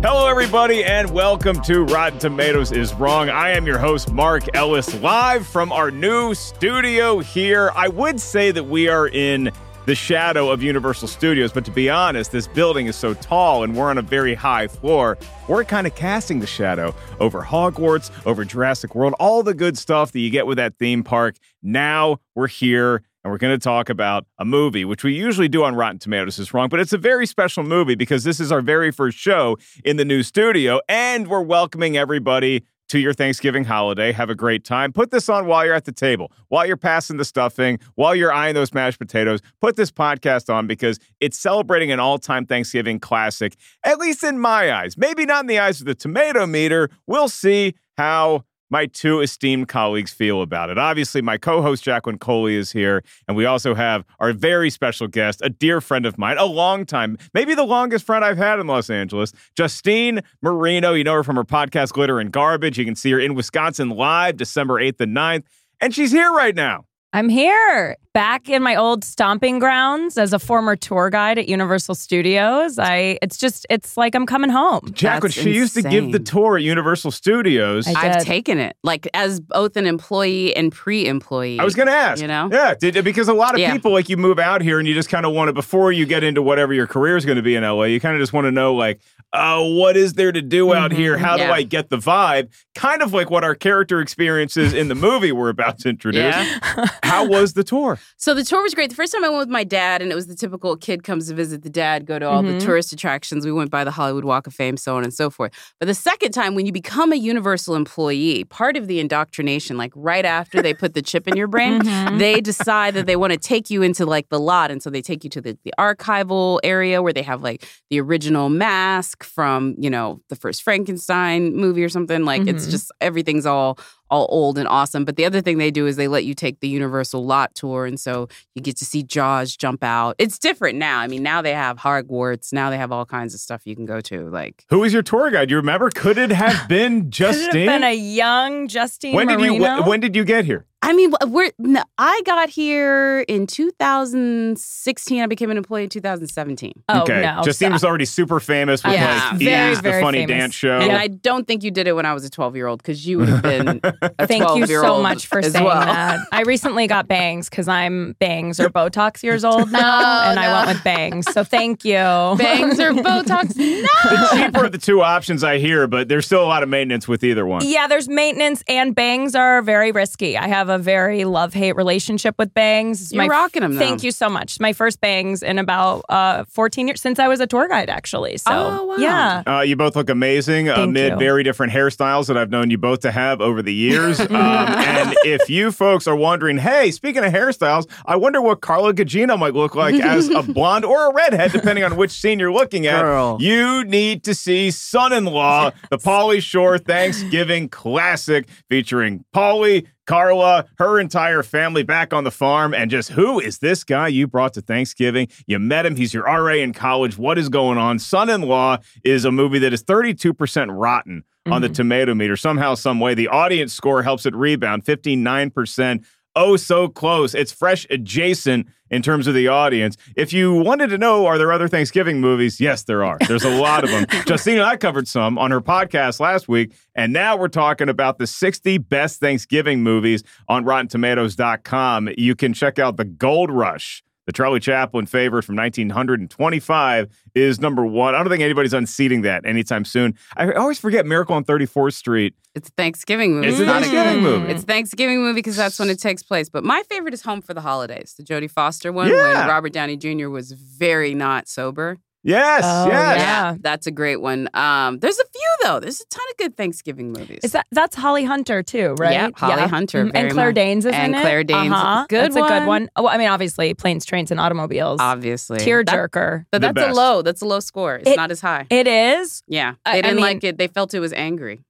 Hello, everybody, and welcome to Rotten Tomatoes is Wrong. I am your host, Mark Ellis, live from our new studio here. I would say that we are in the shadow of Universal Studios, but to be honest, this building is so tall and we're on a very high floor. We're kind of casting the shadow over Hogwarts, over Jurassic World, all the good stuff that you get with that theme park. Now we're here and we're going to talk about a movie, which we usually do on Rotten Tomatoes is wrong, but it's a very special movie because this is our very first show in the new studio, and we're welcoming everybody to your Thanksgiving holiday. Have a great time. Put this on while you're at the table, while you're passing the stuffing, while you're eyeing those mashed potatoes. Put this podcast on because it's celebrating an all time Thanksgiving classic, at least in my eyes. Maybe not in the eyes of the tomato meter. We'll see how my two esteemed colleagues feel about it. Obviously, my co host Jacqueline Coley is here, and we also have our very special guest, a dear friend of mine, a long time, maybe the longest friend I've had in Los Angeles, Justine Marino. You know her from her podcast, Glitter and Garbage. You can see her in Wisconsin live December 8th and 9th, and she's here right now. I'm here back in my old stomping grounds as a former tour guide at Universal Studios. I it's just it's like I'm coming home. Jacqueline, That's she used to give the tour at Universal Studios. I I, I've taken it, like as both an employee and pre-employee. I was going to ask. You know? Yeah, did, because a lot of Yeah. people, like, you move out here and you just kind of want to, before you get into whatever your career is going to be in LA, you kind of just want to know, like, oh, what is there to do out here? How do Mm-hmm. I get the vibe? Kind of like what our character experiences in the movie we're about to introduce. Yeah. How was the tour? So the tour was great. The first time I went with my dad, and it was the typical kid comes to visit the dad, go to all Mhm. the tourist attractions. We went by the Hollywood Walk of Fame, so on and so forth. But the second time, when you become a Universal employee, part of the indoctrination, like right after they put the chip in your brain, Mhm. they decide that they want to take you into like the lot. And so they take you to the, the archival area where they have like the original mask from, you know, the first Frankenstein movie or something. Like it's Mhm. just everything's all all old and awesome. But the other thing they do is they let you take the Universal lot tour. And so you get to see Jaws jump out. It's different now. I mean, now they have Hogwarts. Now they have all kinds of stuff you can go to. Like Who was your tour guide? You remember? Could it have been Could it have Justine? been a young Justine when did you when did you get here? I mean, we're I got here in 2016. I became an employee in 2017. oh okay. no, Justine So- was already super famous with Yeah. like Very, Ease, the very funny famous. dance show. And I don't think you did it when I was a 12 year old because you would have been a Thank you so old much for saying well. that. I recently got bangs because I'm bangs or Botox years old now, Oh, and I went with bangs. So thank you. Bangs or Botox? the No. cheaper of the two options I hear, but there's still a lot of maintenance with either one. Yeah, there's maintenance, and bangs are very risky. I have a very love hate relationship with bangs. You're my- rocking 'em, though. Thank you so much. My first bangs in about uh, 14 years since I was a tour guide, actually. So Oh, wow. yeah. Uh, you both look amazing Thank amid you. very different hairstyles that I've known you both to have over the years. um, and if you folks are wondering, hey, speaking of hairstyles, I wonder what Carla Gugino might look like as a blonde or a redhead, depending on which scene you're looking at. Girl. You need to see Son in Law, the Pauly Shore Thanksgiving classic featuring Pauly. Carla, her entire family back on the farm, and just who is this guy you brought to Thanksgiving? You met him. He's your RA in college. What is going on? Son in Law is a movie that is 32% rotten on the mm-hmm. tomato meter. Somehow, some way, the audience score helps it rebound 59% oh so close. It's fresh adjacent in terms of the audience. If you wanted to know, are there other Thanksgiving movies? Yes, there are. There's a lot of them. Justine and I covered some on her podcast last week, and now we're talking about the 60 best Thanksgiving movies on RottenTomatoes.com. You can check out The Gold Rush. The Charlie Chaplin favorite from 1925 is number one. I don't think anybody's unseating that anytime soon. I always forget Miracle on 34th Street. It's a Thanksgiving movie. It's a Thanksgiving movie. It's a Thanksgiving movie because that's when it takes place. But my favorite is Home for the Holidays, the Jodie Foster one, Yeah. when Robert Downey Jr. was very not sober. Yes, Oh, yes. yeah. That's a great one. Um, there's a few though. There's a ton of good Thanksgiving movies. Is that that's Holly Hunter too, right? Yep, Holly Hunter, Mhm. very and Claire much. Danes is And in it. Claire Danes. Uh-huh. Good That's a good one. one. Oh, I mean, obviously, planes, trains, and automobiles. obviously That- Tearjerker. but that's a low. That's a low score. It's It- not as high. It is. yeah, they I didn't mean- like it. They felt it was angry.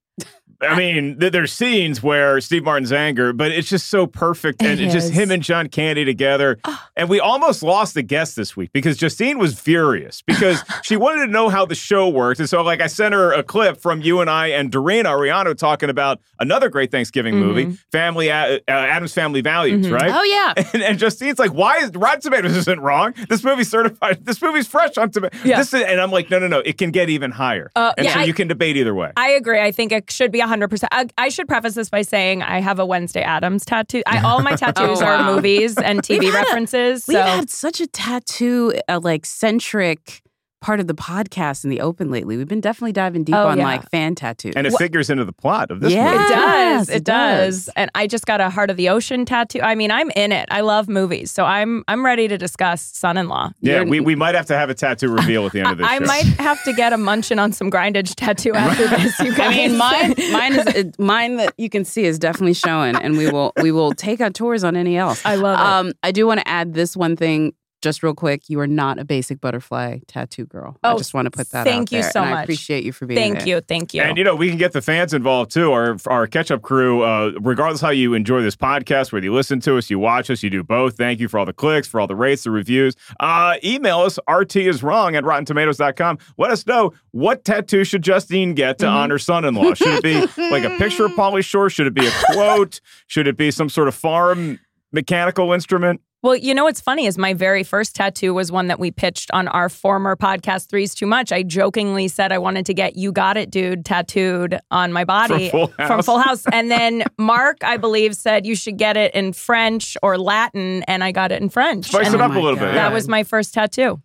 I mean, th- there's scenes where Steve Martin's anger, but it's just so perfect. And It it's just him and John Candy together. Ah. And we almost lost the guest this week because Justine was furious because she wanted to know how the show worked. And so, like, I sent her a clip from you and I and Doreen Ariano talking about another great Thanksgiving movie, Family uh, uh, Addams Family Values, Mhm. right? Oh yeah. And, and Justine's like, why is Rotten Tomatoes isn't wrong? This movie's certified. This movie's fresh on tomato. Yeah. This is, and I'm like, no, no, no. It can get even higher. Uh, and yeah, so I- you can debate either way. I agree. I think it should be 100%. I, I should preface this by saying I have a Wednesday Addams tattoo. I, all my tattoos Oh, are movies and TV We've had a- references. We've had such a tattoo, uh, like centric part of the podcast in the open lately. We've been definitely diving deep Oh, on yeah. like fan tattoos. and it figures into the plot of this Yeah. movie. It does. It, it does. does. And I just got a Heart of the Ocean tattoo. I mean, I'm in it. I love movies. So I'm I'm ready to discuss Son-in-Law. Yeah, You're- we, we might have to have a tattoo reveal at the end of this I show. might have to get a munchin on some grindage tattoo after this, you guys. I mean, mine, mine is mine that you can see is definitely showing, and we will we will take our tours on any else. I love it. Um, I do want to add this one thing, just real quick. You are not a basic butterfly tattoo girl. Oh, I just want to put that. thank out you there, so and I much. appreciate you for being here. Thank there. you. Thank you. And you know, we can get the fans involved too. Our our catch up crew, uh, regardless how you enjoy this podcast, whether you listen to us, you watch us, you do both. Thank you for all the clicks, for all the rates, the reviews. Uh, email us, RT is wrong at rottentomatoes.com. Let us know what tattoo should Justine get to Mm-hmm. honor son in law? Should it be like a picture of Pauly Shore? Should it be a quote? should it be some sort of farm mechanical instrument? Well, you know what's funny is my very first tattoo was one that we pitched on our former podcast, Three's Too Much. I jokingly said I wanted to get "You Got It, Dude" tattooed on my body From Full House. from Full House, and then Mark, I believe, said you should get it in French or Latin, and I got it in French. Spice And it up a little bit. God. yeah. That was my first tattoo.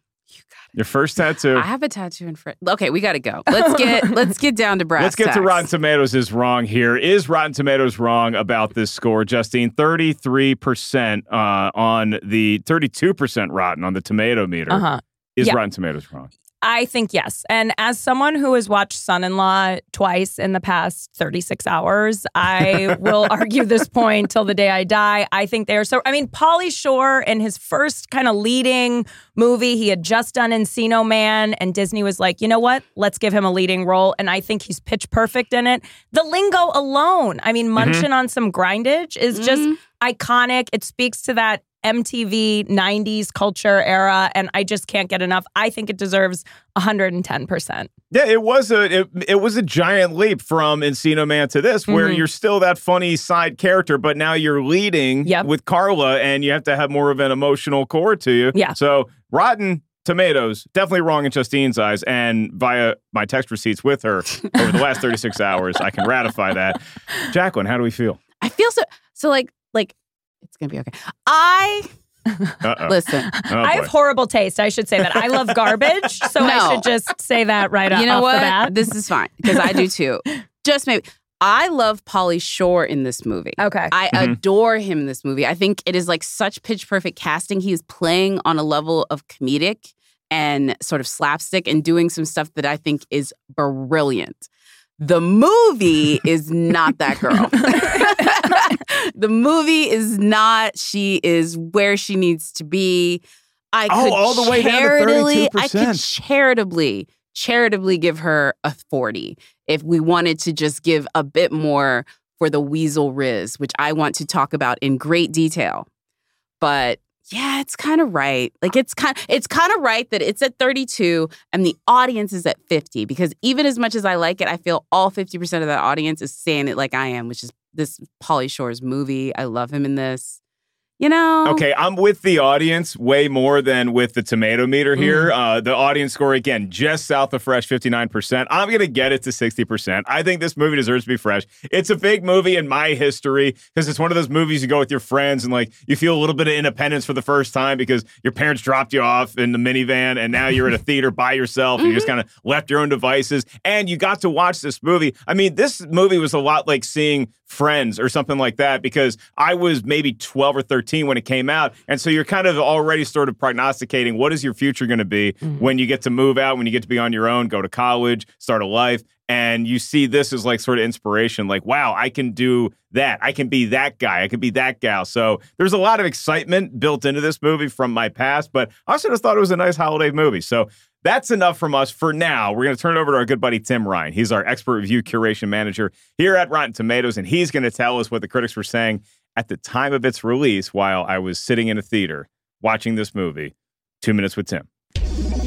Your first tattoo. I have a tattoo in front. Okay, we got to go. Let's get let's get down to brass. Let's get to. Rotten Tomatoes is wrong here. Is Rotten Tomatoes wrong about this score, Justine? 33% uh, on the 32% rotten on the tomato meter. Uh huh. Is Yeah. Rotten Tomatoes wrong? I think yes. And as someone who has watched Son in Law twice in the past 36 hours, I will argue this point till the day I die. I think they are so. I mean, Pauly Shore in his first kind of leading movie, he had just done Encino Man, and Disney was like, you know what? Let's give him a leading role. And I think he's pitch perfect in it. The lingo alone, I mean, mm-hmm. munching on some grindage is just mm-hmm. iconic. It speaks to that MTV 90s culture era, and I just can't get enough. I think it deserves 110%. Yeah, it was a it, it was a giant leap from Encino Man to this, where Mhm. you're still that funny side character, but now you're leading Yep. with Carla, and you have to have more of an emotional core to you. Yeah. So Rotten Tomatoes definitely wrong in Justine's eyes, and via my text receipts with her over the last 36 hours, I can ratify that. Jacqueline, how do we feel? I feel so so like like it's gonna be okay. I Uh-oh. listen. Oh, I have horrible taste. I should say that. I love garbage, so I should just say that right off. you know off what? the bat. This is fine because I do too. Just maybe. I love Pauly Shore in this movie. okay. I Mhm. adore him in this movie. I think it is like such pitch perfect casting. He is playing on a level of comedic and sort of slapstick and doing some stuff that I think is brilliant. The movie is not that girl. the movie is not, she is where she needs to be. I Oh, could all the way down to charitably, I could charitably, charitably give her a 40 if we wanted to just give a bit more for the Weasel Riz, which I want to talk about in great detail. But yeah, it's kind of right. Like it's kind it's kind of right that it's at 32 and the audience is at 50 because even as much as I like it, I feel all 50% of that audience is saying it like I am, which is this Pauly Shore's movie. I love him in this. You know. Okay, I'm with the audience way more than with the tomato meter here. Mm. Uh, the audience score, again, just south of fresh, 59%. I'm going to get it to 60%. I think this movie deserves to be fresh. It's a big movie in my history because it's one of those movies you go with your friends and like you feel a little bit of independence for the first time because your parents dropped you off in the minivan and now you're at a theater by yourself. and You just kind of left your own devices and you got to watch this movie. I mean, this movie was a lot like seeing Friends or something like that because I was maybe 12 or 13 when it came out. And so you're kind of already sort of prognosticating what is your future going to be mm-hmm. when you get to move out, when you get to be on your own, go to college, start a life. And you see this as like sort of inspiration, like, wow, I can do that. I can be that guy. I can be that gal. So there's a lot of excitement built into this movie from my past, but I also just thought it was a nice holiday movie. So that's enough from us for now. We're going to turn it over to our good buddy Tim Ryan. He's our expert review curation manager here at Rotten Tomatoes, and he's going to tell us what the critics were saying at the time of its release while I was sitting in a theater watching this movie. Two minutes with Tim.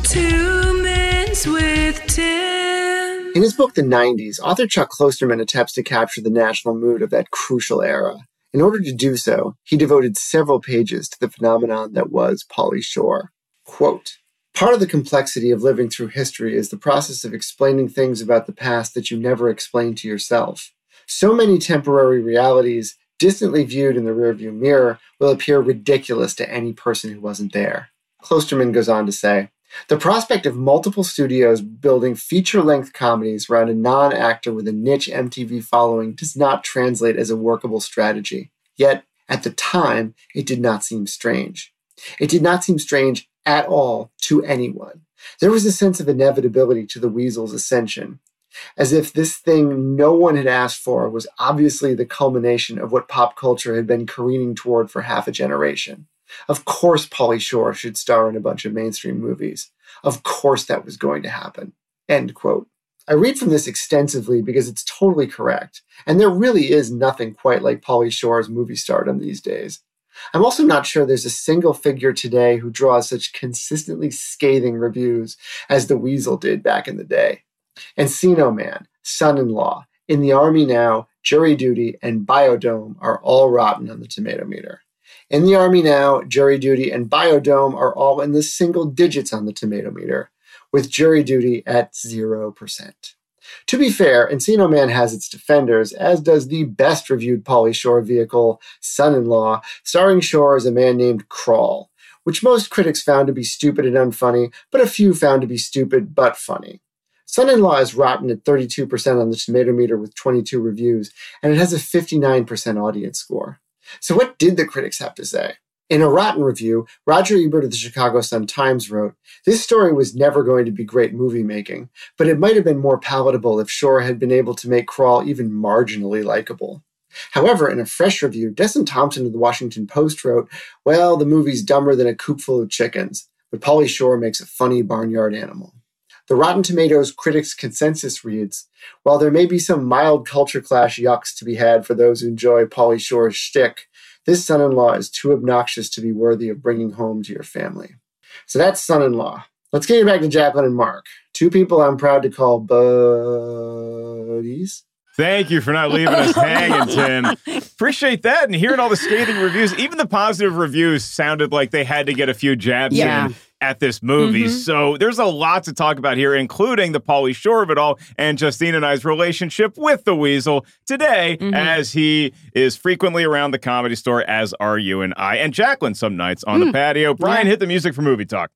Two minutes with Tim. In his book, The 90s, author Chuck Klosterman attempts to capture the national mood of that crucial era. In order to do so, he devoted several pages to the phenomenon that was Pauly Shore. Quote, Part of the complexity of living through history is the process of explaining things about the past that you never explained to yourself. So many temporary realities, distantly viewed in the rearview mirror, will appear ridiculous to any person who wasn't there. Klosterman goes on to say, the prospect of multiple studios building feature length comedies around a non actor with a niche MTV following does not translate as a workable strategy. Yet, at the time, it did not seem strange. It did not seem strange at all to anyone. There was a sense of inevitability to the Weasel's ascension, as if this thing no one had asked for was obviously the culmination of what pop culture had been careening toward for half a generation. Of course, Pauly Shore should star in a bunch of mainstream movies. Of course, that was going to happen. End quote. I read from this extensively because it's totally correct, and there really is nothing quite like Pauly Shore's movie stardom these days. I'm also not sure there's a single figure today who draws such consistently scathing reviews as the Weasel did back in the day. Encino Man, Son in Law, In the Army Now, Jury Duty, and Biodome are all rotten on the tomato meter. In the Army Now, Jury Duty, and Biodome are all in the single digits on the tomato meter, with Jury Duty at 0%. To be fair, Encino Man has its defenders, as does the best reviewed Pauly Shore vehicle, Son in Law, starring Shore as a man named Crawl, which most critics found to be stupid and unfunny, but a few found to be stupid but funny. Son in Law is rotten at 32% on the tomato meter with 22 reviews, and it has a 59% audience score. So, what did the critics have to say? In a rotten review, Roger Ebert of the Chicago Sun Times wrote, This story was never going to be great movie making, but it might have been more palatable if Shore had been able to make Crawl even marginally likable. However, in a fresh review, Desson Thomson of the Washington Post wrote, Well, the movie's dumber than a coop full of chickens, but Pauly Shore makes a funny barnyard animal. The Rotten Tomatoes critics' consensus reads While there may be some mild culture clash yucks to be had for those who enjoy Pauly Shore's shtick, this son in law is too obnoxious to be worthy of bringing home to your family. So that's son in law. Let's get you back to Jacqueline and Mark, two people I'm proud to call buddies. Thank you for not leaving us hanging, Tim. Appreciate that. And hearing all the scathing reviews, even the positive reviews sounded like they had to get a few jabs Yeah. in at this movie. Mm-hmm. So there's a lot to talk about here, including the Pauly Shore of it all and Justine and I's relationship with the Weasel today, Mm-hmm. as he is frequently around the comedy store, as are you and I, and Jacqueline some nights on Hmm. the patio. Brian, hit the music for movie talk.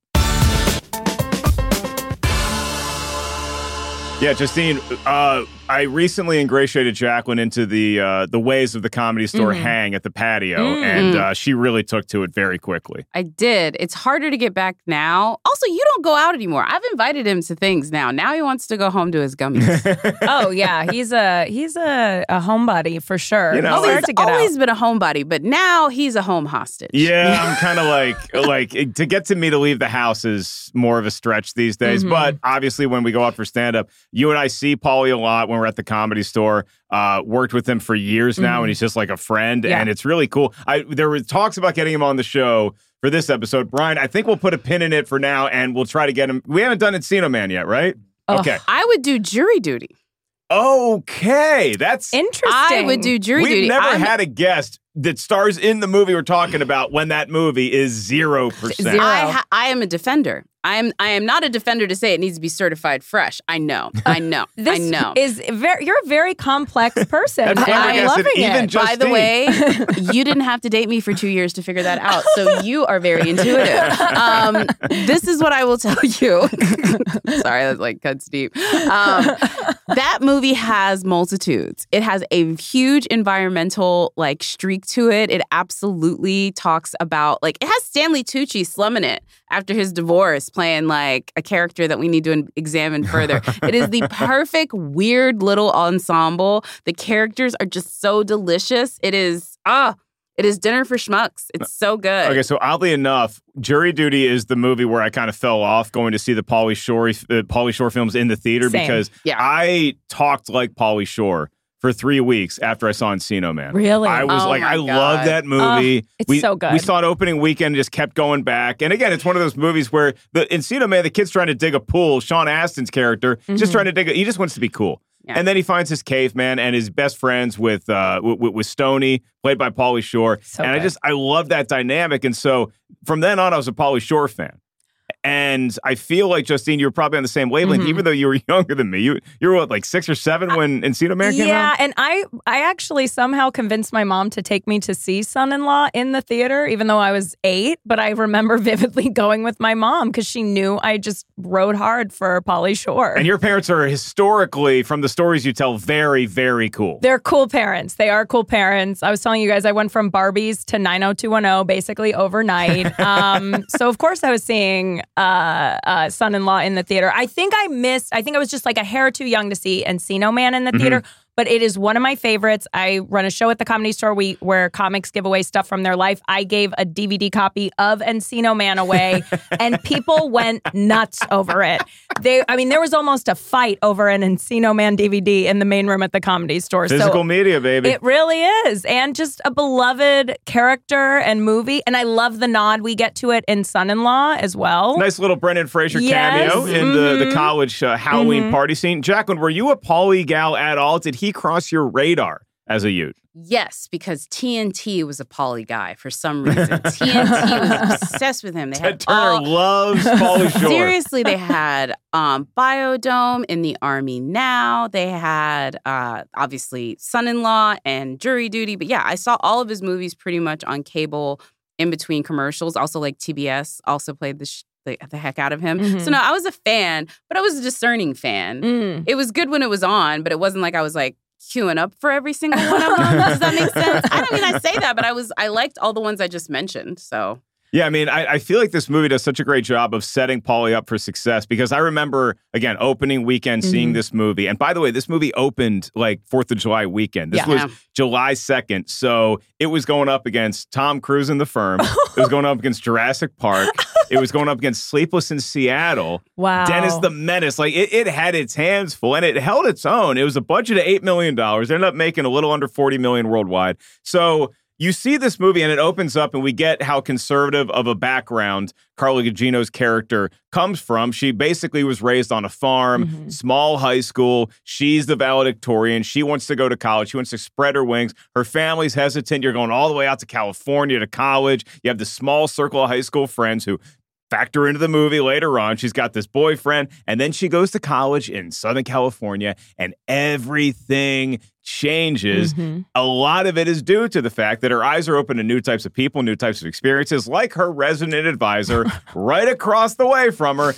Yeah, Justine, uh, I recently ingratiated Jacqueline into the uh, the ways of the comedy store Mm-hmm. hang at the patio, Mm. and uh, she really took to it very quickly. I did. It's harder to get back now. Also, you don't go out anymore. I've invited him to things now. Now he wants to go home to his gummies. oh yeah, he's a he's a, a homebody for sure. You know, He's like- hard to get always out. been a homebody, but now he's a home hostage. Yeah, I'm kind of like like to get to me to leave the house is more of a stretch these days. Mhm. But obviously, when we go out for stand up, you and I see Pauly a lot when we're at the comedy store. Uh, worked with him for years now, Mhm. and he's just like a friend, Yeah. and it's really cool. I there were talks about getting him on the show for this episode. Brian, I think we'll put a pin in it for now, and we'll try to get him. We haven't done Encino Man yet, right? Ugh. Okay. I would do jury duty. Okay, that's Interesting. I would do jury duty. We've never I'm- had a guest that stars in the movie we're talking about when that movie is zero percent. Zero. I, ha- I am a defender. I am I am not a defender to say it needs to be certified fresh. I know. I know. I This know. is very. You're a very complex person. I'm loving Even it. just- By the way, you didn't have to date me for two years to figure that out. So you are very intuitive. Um, this is what I will tell you. Sorry, that's like cuts deep. Um, that movie has multitudes. It has a huge environmental like streak to it. It absolutely talks about like it has Stanley Tucci slumming it after his divorce, playing like a character that we need to examine further. it is the perfect weird little ensemble. The characters are just so delicious. It is ah. It is dinner for schmucks. It's so good. Okay, so oddly enough, Jury Duty is the movie where I kind of fell off going to see the Pauly Shore uh, Pauly Shore films in the theater Same. because Yeah. I talked like Pauly Shore for three weeks after I saw Encino Man. Really? I was Oh like, I God. love that movie. it's we, so good. We saw it opening weekend, just kept going back. And again, it's one of those movies where the Encino Man, the kid's trying to dig a pool. Sean Astin's character just Mhm. trying to dig. A, he just wants to be cool. Yeah. And then he finds his caveman and his best friends with uh with, with Stoney, played by Pauly Shore. So and I just I love that dynamic. And so from then on, I was a Pauly Shore fan. And I feel like Justine, you were probably on the same wavelength, Mhm. even though you were younger than me. You you were what, like six or seven when Encino Man came yeah, out. and I I actually somehow convinced my mom to take me to see Son-in-Law in the theater, even though I was eight. But I remember vividly going with my mom because she knew I just rode hard for Pauly Shore. And your parents are historically, from the stories you tell, very, very cool. They're cool parents. They are cool parents. I was telling you guys, I went from Barbies to 90210 basically overnight. um, so, of course, I was seeing uh, uh, Son in Law in the theater. I think I missed, I think I was just like a hair too young to see Encino Man in the theater. But it is one of my favorites. I run a show at the comedy store we, where comics give away stuff from their life. I gave a DVD copy of Encino Man away, and people went nuts over it. They, I mean, there was almost a fight over an Encino Man DVD in the main room at the comedy store. Physical so media, baby. it really is. And just a beloved character and movie. And I love the nod we get to it in Son in Law as well. Nice little Brendan Fraser Yes. cameo in the, the Mhm. college uh, Halloween Mhm. party scene. Jacqueline, were you a Pauly gal at all? Did he cross your radar as a youth? Yes, because TNT was a Pauly guy for some reason. TNT was obsessed with him. They Ted had Turner all, loves Pauly Shore. Seriously, they had um, Biodome in the Army now. They had uh, obviously Son in Law and Jury Duty. But yeah, I saw all of his movies pretty much on cable in between commercials. Also, like TBS also played the, sh- the, the heck out of him. Mhm. So no, I was a fan, but I was a discerning fan. Mm. It was good when it was on, but it wasn't like I was like queuing up for every single one of them. Does that make sense? I don't mean I say that, but I was I liked all the ones I just mentioned. So Yeah, I mean, I, I feel like this movie does such a great job of setting Pauly up for success because I remember, again, opening weekend seeing Mhm. this movie. And by the way, this movie opened like 4th of July weekend. This Yeah. was July 2nd. So it was going up against Tom Cruise and The Firm. it was going up against Jurassic Park. it was going up against Sleepless in Seattle. Wow. Dennis the Menace. Like it, it had its hands full and it held its own. It was a budget of $8 million. It ended up making a little under 40 million worldwide. So you see this movie and it opens up and we get how conservative of a background Carla Gugino's character comes from. She basically was raised on a farm, Mhm. small high school. She's the valedictorian. She wants to go to college. She wants to spread her wings. Her family's hesitant. You're going all the way out to California to college. You have this small circle of high school friends who factor into the movie later on. She's got this boyfriend, and then she goes to college in Southern California, and everything changes. Mhm. A lot of it is due to the fact that her eyes are open to new types of people, new types of experiences, like her resident advisor right across the way from her,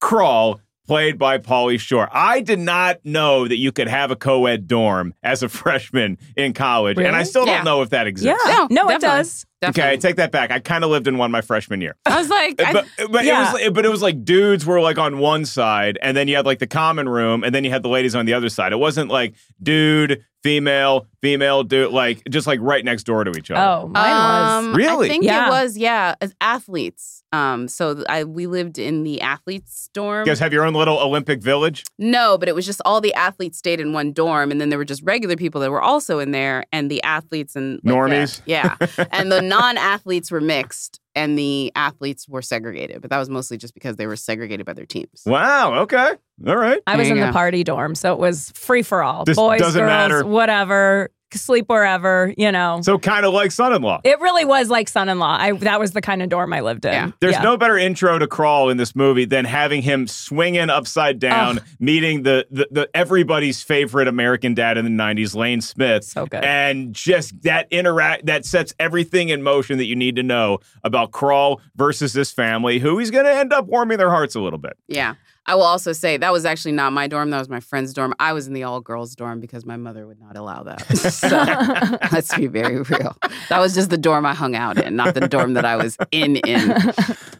Crawl. Played by Pauly Shore. I did not know that you could have a co ed dorm as a freshman in college, and I Really? still don't Yeah. know if that Yeah. exists. No, No, it does. definitely. Okay, I take that back. I kind of lived in one my freshman year. I was like, I, but but Yeah. it was like, but it was like dudes were like on one side, and then you had like the common room, and then you had the ladies on the other side. It wasn't like dude, female, female, dude, like just like right next door to each other. Oh, mine was. Um, Really? I think Yeah. it was, yeah, as athletes. Um, so I we lived in the athletes dorm. You guys have your own little Olympic village. No, but it was just all the athletes stayed in one dorm, and then there were just regular people that were also in there, and the athletes and like, Normies? the- yeah, and the non-athletes were mixed and the athletes were segregated, but that was mostly just because they were segregated by their teams. Wow. Okay. All right. I was There in you the party dorm, so it was free for all. This Boys, doesn't girls, matter. whatever, sleep wherever, you know. So kind of like son-in-law. it really was like son-in-law. I that was the kind of dorm I lived in. Yeah. There's Yeah. no better intro to Crawl in this movie than having him swinging upside down, meeting the, the the everybody's favorite American dad in the '90s, Lane Smith. So good. and just that interact that sets everything in motion that you need to know about Crawl versus this family, who he's going to end up warming their hearts a little bit. Yeah. I will also say that was actually not my dorm. That was my friend's dorm. I was in the all girls dorm because my mother would not allow that. So let's be very real. That was just the dorm I hung out in, not the dorm that I was in in.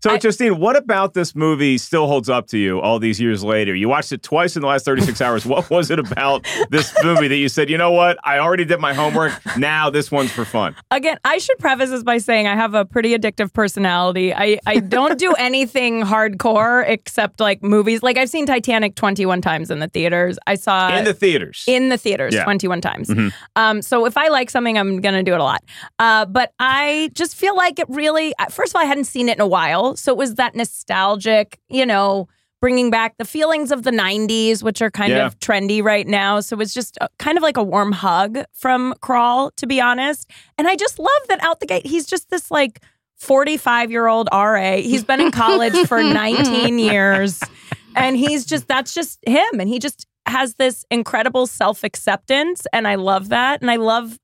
So, Justine, what about this movie still holds up to you all these years later? You watched it twice in the last 36 hours. What was it about this movie that you said, you know what? I already did my homework. Now this one's for fun. Again, I should preface this by saying I have a pretty addictive personality. I, I don't do anything hardcore except like movies. Like I've seen Titanic 21 times in the theaters. I saw in the theaters. in the theaters Yeah. 21 times. Mhm. Um, so if I like something, I'm going to do it a lot. Uh, but I just feel like it really, first of all, I hadn't seen it in a while. So it was that nostalgic, you know, bringing back the feelings of the 90s, which are kind Yeah. of trendy right now. So it's just a, kind of like a warm hug from Crawl, to be honest. And I just love that out the gate, he's just this like 45 year old RA. He's been in college for 19 years. And he's just, that's just him. And he just has this incredible self acceptance. And I love that. And I love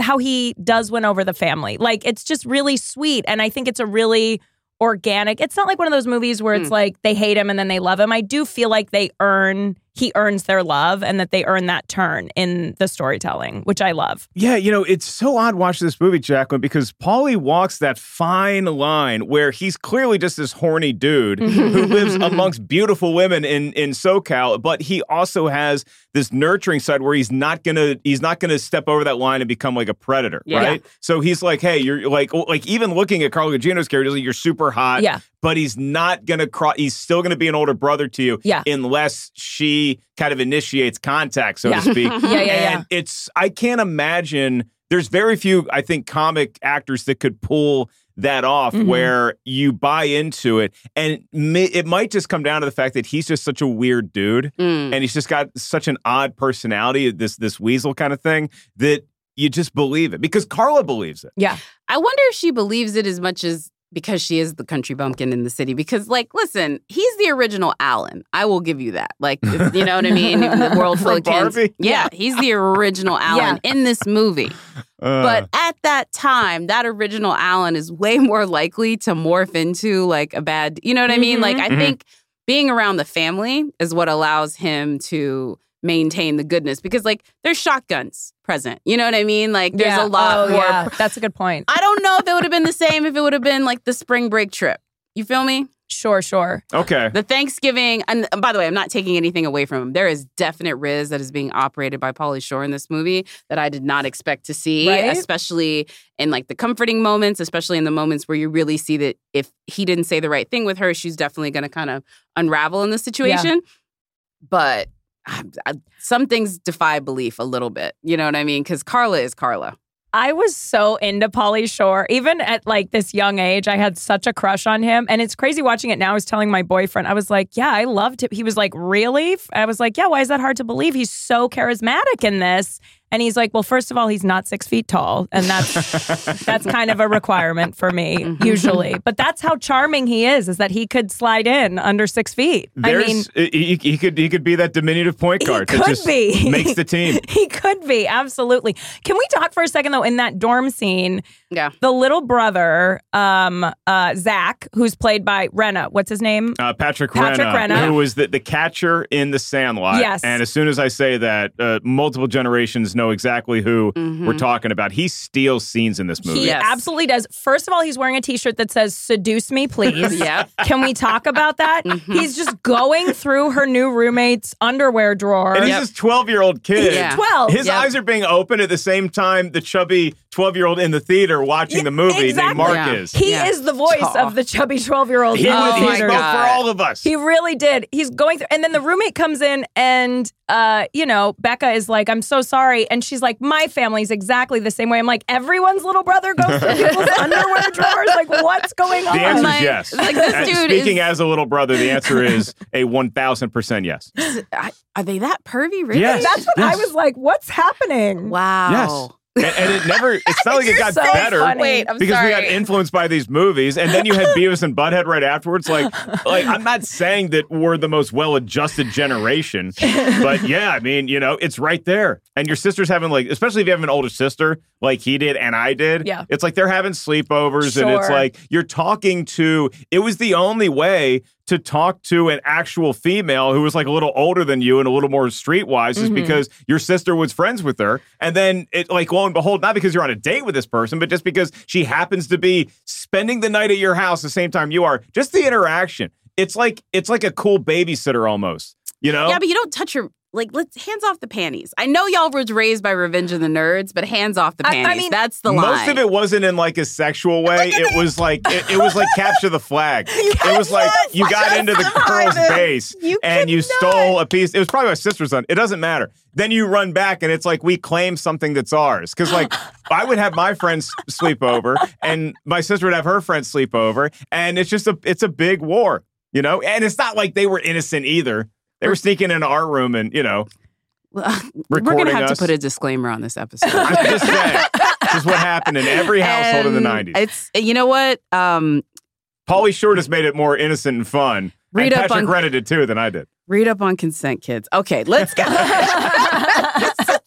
how he does win over the family. Like it's just really sweet. And I think it's a really organic. It's not like one of those movies where it's Mm. like they hate him and then they love him. I do feel like they earn he earns their love and that they earn that turn in the storytelling, which I love. Yeah, you know, it's so odd watching this movie, Jacqueline, because Pauly walks that fine line where he's clearly just this horny dude mm-hmm. who lives amongst beautiful women in in SoCal, but he also has this nurturing side where he's not gonna he's not gonna step over that line and become like a predator, Yeah. right? So he's like, hey, you're like like even looking at Carla Gugino's character, like, you're super hot, Yeah. But he's not gonna cross. He's still gonna be an older brother to you, Yeah. unless she kind of initiates contact, so Yeah. to speak. Yeah, yeah, yeah. And it's I can't imagine. There's very few, I think, comic actors that could pull that off Mhm. where you buy into it, and it might just come down to the fact that he's just such a weird dude, Mm. and he's just got such an odd personality, this this weasel kind of thing that you just believe it because Carla believes it. Yeah. I wonder if she believes it as much as because she is the country bumpkin in the city. Because, like, listen, he's the original Alan. I will give you that. Like, you know what I mean? The world full of kids. Barbie? Yeah, he's the original Alan in this movie. Uh, But at that time, that original Alan is way more likely to morph into like a bad, you know what I mean? Like, I Mhm. think being around the family is what allows him to maintain the goodness because, like, there's shotguns present. You know what I mean? Like, there's Yeah. a lot Oh, more. yeah. That's a good point. I don't know if it would have been the same if it would have been like the spring break trip. You feel me? Sure, sure. okay. The Thanksgiving, and and by the way, I'm not taking anything away from him. There is definite Riz that is being operated by Pauly Shore in this movie that I did not expect to see, Right? especially in like the comforting moments, especially in the moments where you really see that if he didn't say the right thing with her, she's definitely going to kind of unravel in the situation. But um, I- some things defy belief a little bit. You know what I mean? Because Carla is Carla. I was so into Pauly Shore. Even at like this young age, I had such a crush on him. And it's crazy watching it now. I was telling my boyfriend, I was like, yeah, I loved him. He was like, really? I was like, yeah, why is that hard to believe? He's so charismatic in this. And he's like, well, first of all, he's not six feet tall, and that's that's kind of a requirement for me Mm-hmm. usually. But that's how charming he is, is that he could slide in under six feet. I mean, he, he could he could be that diminutive point guard that could just be. makes the team. he could be absolutely. Can we talk for a second though? In that dorm scene, Yeah. the little brother, um, uh, Zach, who's played by Renna. What's his name? Uh, Patrick, Patrick Renna, Renna. who was the, the catcher in the Sandlot. Yes. And as soon as I say that, uh, multiple generations know exactly who Mm-hmm. we're talking about. He steals scenes in this movie. He absolutely does. First of all, he's wearing a T-shirt that says "Seduce me, please." Yep. Can we talk about that? Mm-hmm. He's just going through her new roommate's underwear drawer. And he's this 12 year old kid. Yeah. 12. His Yep. eyes are being opened at the same time the chubby 12 year old in the theater watching the movie named exactly. Mark Yeah. is. He is the voice of the chubby 12 year old. He, in was, he theater. spoke for all of us. He really did. He's going through, and then the roommate comes in, and uh, you know, Becca is like, "I'm so sorry," and she's like, "My family's exactly the same way." I'm like, "Everyone's little brother goes through people's underwear drawers. Like, what's going on?" the answer Like- is yes. like this dude speaking is- as a little brother, the answer is a 1000% yes. Are they that pervy? Really? Yes. That's what I was like. What's happening? Wow. Yes. And, and it never, it's not like it got so better. funny. Wait, I'm because we got influenced by these movies, and then you had Beavis and Butthead right afterwards. Like, like I'm not saying that we're the most well-adjusted generation, but yeah, I mean, you know, it's right there. And your sister's having like, especially if you have an older sister like he did and I did. Yeah. it's like they're having sleepovers, and it's like you're talking to. It was the only way to talk to an actual female who was like a little older than you and a little more streetwise is Mm-hmm. because your sister was friends with her. And then it like lo and behold, not because you're on a date with this person, but just because she happens to be spending the night at your house the same time you are. Just the interaction. It's like it's like a cool babysitter almost. You know? Yeah, but you don't touch your like. Let's hands off the panties. I know y'all was raised by Revenge of the Nerds, but hands off the I- I mean- That's the line. Most of it wasn't in like a sexual way. It was like it, it was like capture the flag. it was like you got into the girl's base You and you cannot. stole a piece. It was probably my sister's son. It doesn't matter. Then you run back and it's like we claim something that's ours. Because like I would have my friends sleep over and my sister would have her friends sleep over, and it's just a it's a big war, you know. And it's not like they were innocent either. They were sneaking into our room and you know We're gonna have us. to put a disclaimer on this episode. I'm just saying. this is what happened in every household in the '90s. It's you know what? Um, Pauly Shore has made it more innocent and fun. Read and up Patrick on- did too than I did. read up on consent, kids. Okay, let's go.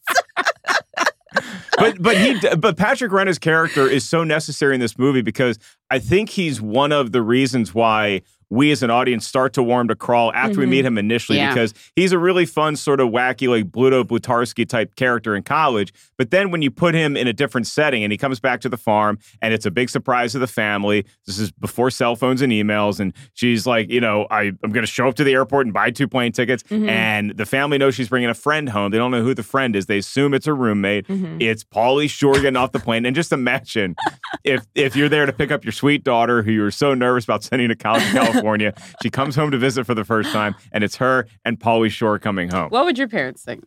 But but he but Patrick Renna's character is so necessary in this movie because I think he's one of the reasons why we as an audience start to warm to crawl after we Mhm. meet him initially Yeah. because he's a really fun sort of wacky like Bluto Blutarsky type character in college. But then when you put him in a different setting and he comes back to the farm and it's a big surprise to the family. This is before cell phones and emails and she's like, you know, I, I'm going to show up to the airport and buy two plane tickets. Mhm. And the family knows she's bringing a friend home. They don't know who the friend is. They assume it's a roommate. It's Pauly Shore getting off the plane. And just imagine if if you're there to pick up your sweet daughter who you were so nervous about sending to college in California, she comes home to visit for the first time, and it's her and Pauly Shore coming home. what would your parents think?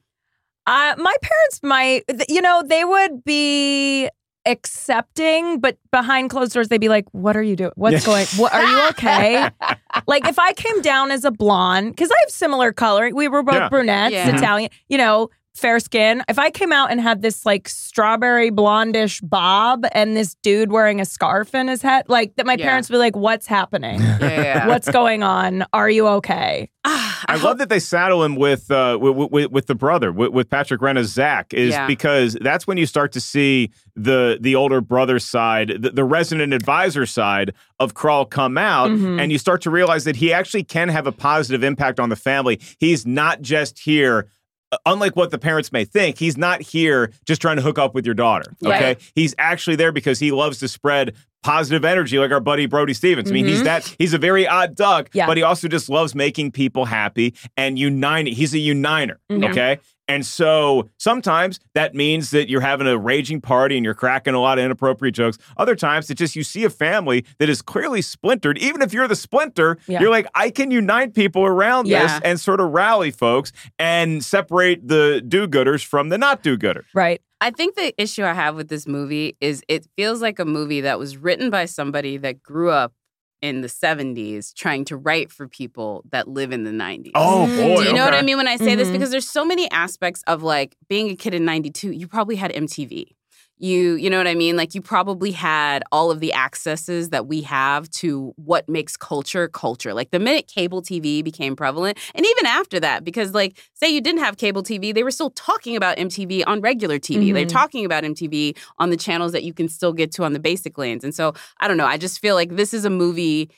Uh, my parents might, you know, they would be accepting, but behind closed doors, they'd be like, "What are you doing? What's going? What are you okay?" like if I came down as a blonde, because I have similar coloring, we were both Yeah. brunettes, Yeah. Italian, you know, fair skin. If I came out and had this like strawberry blondish bob and this dude wearing a scarf in his head, like that, my Yeah. parents would be like, "What's happening? Yeah. What's going on? Are you okay?" Ah, I love that they saddle him with uh, with, with, with the brother, with, with Patrick Renna's Zach, is Yeah. because that's when you start to see the the older brother side, the, the resident advisor side of Crawl come out, Mhm. and you start to realize that he actually can have a positive impact on the family. He's not just here. Uh, Unlike what the parents may think, he's not here just trying to hook up with your daughter. Okay, Right. he's actually there because he loves to spread positive energy, like our buddy Brody Stevens. I mean, he's Mhm. that he's a very odd duck, Yeah. but he also just loves making people happy and uniting. He's a uniter. Mhm. Okay. And so sometimes that means that you're having a raging party and you're cracking a lot of inappropriate jokes. Other times it's just you see a family that is clearly splintered. Even if you're the splinter, Yeah. you're like, I can unite people around this and sort of rally folks and separate the do gooders from the not do gooders. Right. I think the issue I have with this movie is it feels like a movie that was written by somebody that grew up in the 70s trying to write for people that live in the 90s. Oh, boy. Do you know what I mean when I say this? Mhm. Because there's so many aspects of like being a kid in 92, you probably had MTV. You you know what I mean? Like you probably had all of the accesses that we have to what makes culture culture. Like the minute cable TV became prevalent, and even after that, because like say you didn't have cable TV, they were still talking about MTV on regular TV. They're Mhm. talking about MTV on the channels that you can still get to on the basic lanes. And so I don't know. I just feel like this is a movie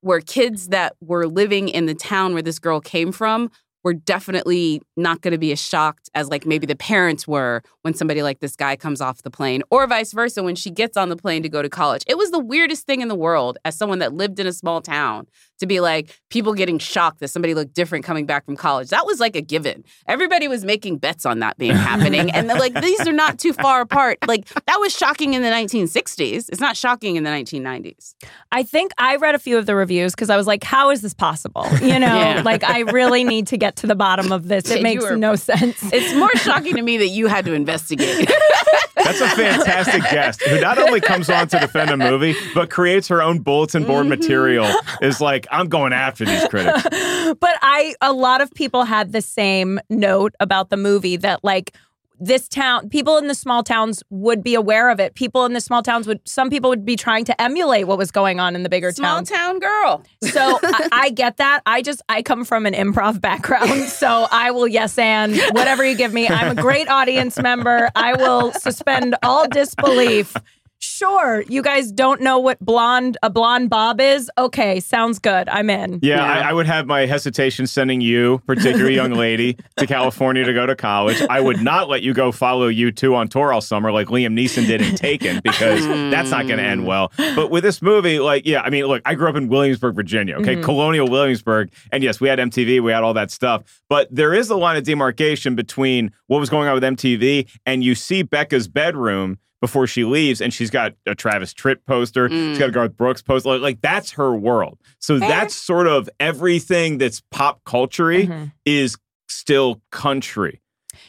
where kids that were living in the town where this girl came from were definitely not going to be as shocked as like maybe mm-hmm. the parents were when somebody like this guy comes off the plane or vice versa when she gets on the plane to go to college. It was the weirdest thing in the world as someone that lived in a small town to be like people getting shocked that somebody looked different coming back from college. That was like a given. Everybody was making bets on that being happening and they're like these are not too far apart. Like that was shocking in the 1960s. It's not shocking in the 1990s. I think I read a few of the reviews because I was like, how is this possible? You know, Yeah. like I really need to get to the bottom of this. It makes were- no sense. It's more shocking to me that you had to investigate. That's a fantastic guest who not only comes on to defend a movie, but creates her own bulletin board mm-hmm. material. Is like, I'm going after these critics. but I a lot of people had the same note about the movie that like this town people in the small towns would be aware of it. People in the small towns would some people would be trying to emulate what was going on in the bigger Small towns. town girl. So I, I get that. I just I come from an improv background, so I will yes and whatever you give me. I'm a great audience member. I will suspend all disbelief. Sure, you guys don't know what blonde a blonde bob is. Okay, sounds good. I'm in. Yeah, I, I would have my hesitation sending you, particularly young lady, to California to go to college. I would not let you go follow you two on tour all summer like Liam Neeson did in Taken because that's not going to end well. But with this movie, like, yeah, I mean, look, I grew up in Williamsburg, Virginia, okay, Mhm. colonial Williamsburg, and yes, we had MTV, we had all that stuff. But there is a line of demarcation between what was going on with MTV and you see Becca's bedroom. Before she leaves, and she's got a Travis Tritt poster, she's got a mm. Garth Brooks poster. Like, like that's her world. So that's sort of everything that's pop culture mm-hmm. is still country.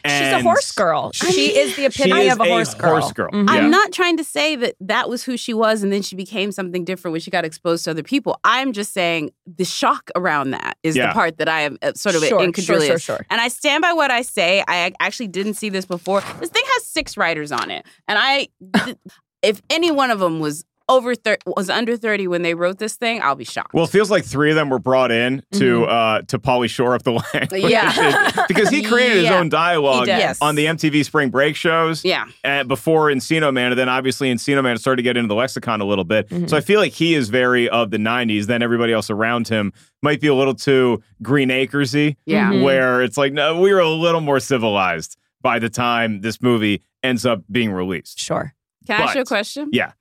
She's a horse girl. She is the epitome is of a horse girl. Horse girl. Mhm. Yeah. I'm not trying to say that that was who she was and then she became something different when she got exposed to other people. I'm just saying the shock around that is Yeah. the part that I am uh, sort of Sure, incredulous. sure, sure, sure. And I stand by what I say. I actually didn't see this before. This thing has six writers on it. And I, if any one of them was over thir- was under 30 when they wrote this thing, I'll be shocked. Well, it feels like three of them were brought in to uh, to Pauly Shore up the language. Mm-hmm. Yeah. because he created his own dialogue Yes. on the MTV Spring Break shows. Yeah. uh, before Encino Man, and then obviously Encino Man started to get into the lexicon a little bit. Mm-hmm. So I feel like he is very of the '90s. Then everybody else around him might be a little too Green Acresy. Yeah. Mhm. where it's like no, we were a little more civilized by the time this movie ends up being released. Sure. Can I ask you a question? Yeah.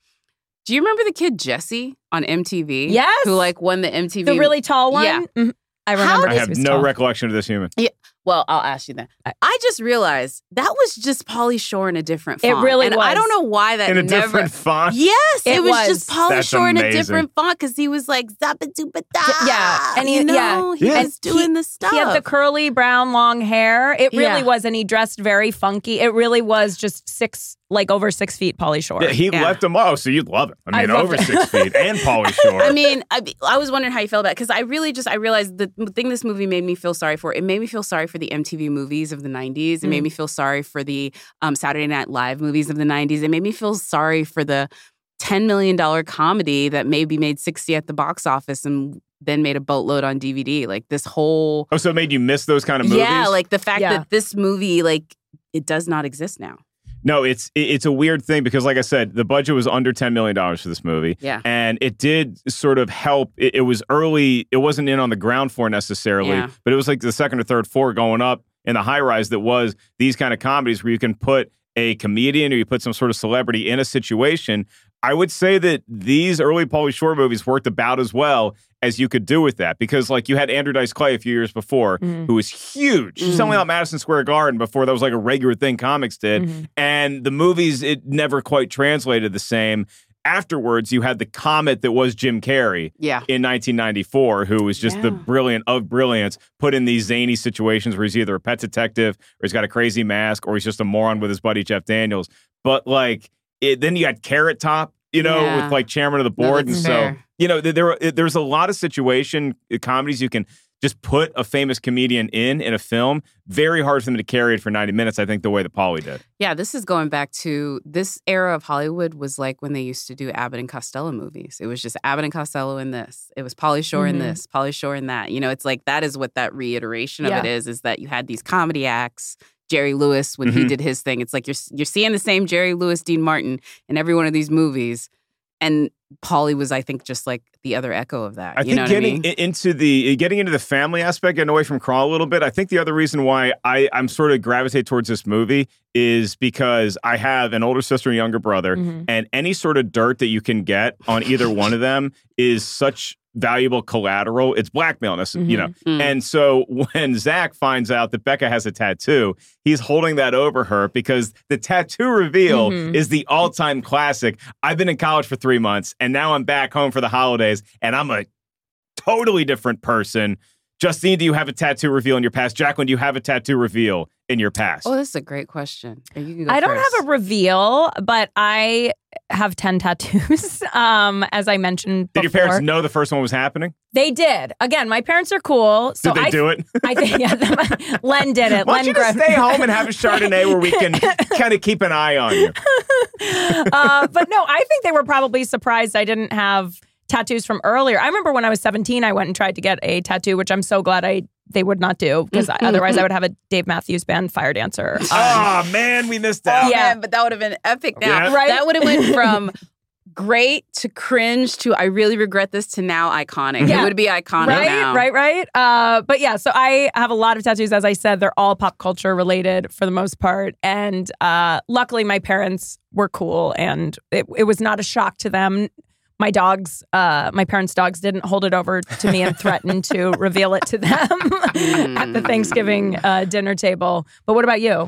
Do you remember the kid Jesse on MTV? Yes. Who like won the MTV? The really tall one? Yeah. Mhm. I remember I have no tall. recollection of this human. Yeah. Well, I'll ask you that. I just realized that was just Pauly Shore in a different font. It really and I don't know why that In a never. different font? Yes, it, It was, was. just Pauly That's Shore in a different font because he was like zappa doopa da. Yeah, and he, you know, yeah, he Yeah. was doing the stuff. He had the curly brown long hair. It really Yeah. was, and he dressed very funky. It really was just six, like over six feet, Pauly Shore. Yeah, he Yeah. left him. Oh, so you'd love it. I I mean, loved over it. six feet and Pauly Shore. I mean, I, I was wondering how you felt about it because I really just I realized the thing this movie made me feel sorry for. It made me feel sorry for the MTV movies of the '90s. It Mm. made me feel sorry for the um, Saturday Night Live movies of the '90s. It made me feel sorry for the ten million dollar comedy that maybe made sixty at the box office and then made a boatload on DVD. Like this whole oh, so it made you miss those kind of movies? yeah, like the fact Yeah. that this movie like it does not exist now. No, it's it's a weird thing because, like I said, the budget was under ten million dollars for this movie. Yeah. and it did sort of help. It, it was early; it wasn't in on the ground floor necessarily, Yeah. but it was like the second or third floor going up in the high rise. That was these kind of comedies where you can put a comedian or you put some sort of celebrity in a situation. I would say that these early Pauly Shore movies worked about as well as you could do with that because, like, you had Andrew Dice Clay a few years before, Mhm. who was huge, selling out Madison Square Garden before that was like a regular thing comics did. Mhm. And the movies, it never quite translated the same. Afterwards, you had the comet that was Jim Carrey Yeah. in 1994, who was just the brilliant of brilliance, put in these zany situations where he's either a pet detective or he's got a crazy mask or he's just a moron with his buddy Jeff Daniels. But like, it, then you got Carrot Top you know, Yeah. with like chairman of the board, that's and so you know, there- there there's a lot of situation uh, comedies you can just put a famous comedian in in a film. Very hard for them to carry it for 90 minutes. I think the way that Pauly did. Yeah, this is going back to this era of Hollywood was like when they used to do Abbott and Costello movies. It was just Abbott and Costello in this. It was Pauly Shore in Mhm. this, Pauly Shore in that. You know, it's like that is what that reiteration of it Yeah. is, is that you had these comedy acts. Jerry Lewis, when he Mhm. did his thing, it's like you're you're seeing the same Jerry Lewis, Dean Martin in every one of these movies. And Pauly was, I think, just like the other echo of that. I you think know what getting I mean? into the getting into the family aspect, getting away from Crawl a little bit. I think the other reason why I I'm sort of gravitate towards this movie is because I have an older sister and younger brother, Mhm. and any sort of dirt that you can get on either one of them is such valuable collateral. It's blackmail, you know. Mm. And so when Zach finds out that Becca has a tattoo, he's holding that over her because the tattoo reveal Mhm. is the all time classic. I've been in college for three months and now I'm back home for the holidays and I'm a totally different person. Justine, do you have a tattoo reveal in your past? Jacqueline, do you have a tattoo reveal in your past? Oh, this is a great question. You can go I don't have a reveal, but I have 10 tattoos. um, as I mentioned Did your parents know the first one was happening? They did. Again, my parents are cool. So Did they I, do it? I think yeah, Len did it. Why Len don't you just stay home and have a Chardonnay where we can kind of keep an eye on you? uh, but no, I think they were probably surprised I didn't have tattoos from earlier. I remember when I was 17, I went and tried to get a tattoo, which I'm so glad I they would not do because otherwise I would have a Dave Matthews Band fire dancer. Um, Oh man, we missed Oh, out. Yeah. man, but that would have been epic now. Yeah. Right? That would have went from great to cringe to I really regret this to now iconic. Yeah. It would be iconic right, now. right, right. Uh, but yeah, so I have a lot of tattoos. As I said, they're all pop culture related for the most part. And uh, luckily, my parents were cool, and it, it was not a shock to them. My dogs, uh, my parents' dogs, didn't hold it over to me and threaten to reveal it to them at the Thanksgiving uh, dinner table. But what about you?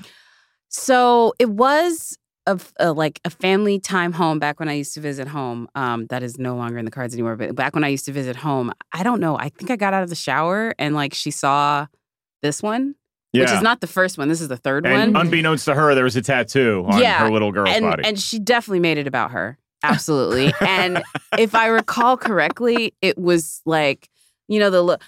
So it was a, a like a family time home back when I used to visit home. Um, that is no longer in the cards anymore. But back when I used to visit home, I don't know. I think I got out of the shower and like she saw this one, which is not the first one. This is the third And one. unbeknownst to her, there was a tattoo on Yeah, her little girl's and, body. and she definitely made it about her. Absolutely. and if I recall correctly, it was like, you know, the look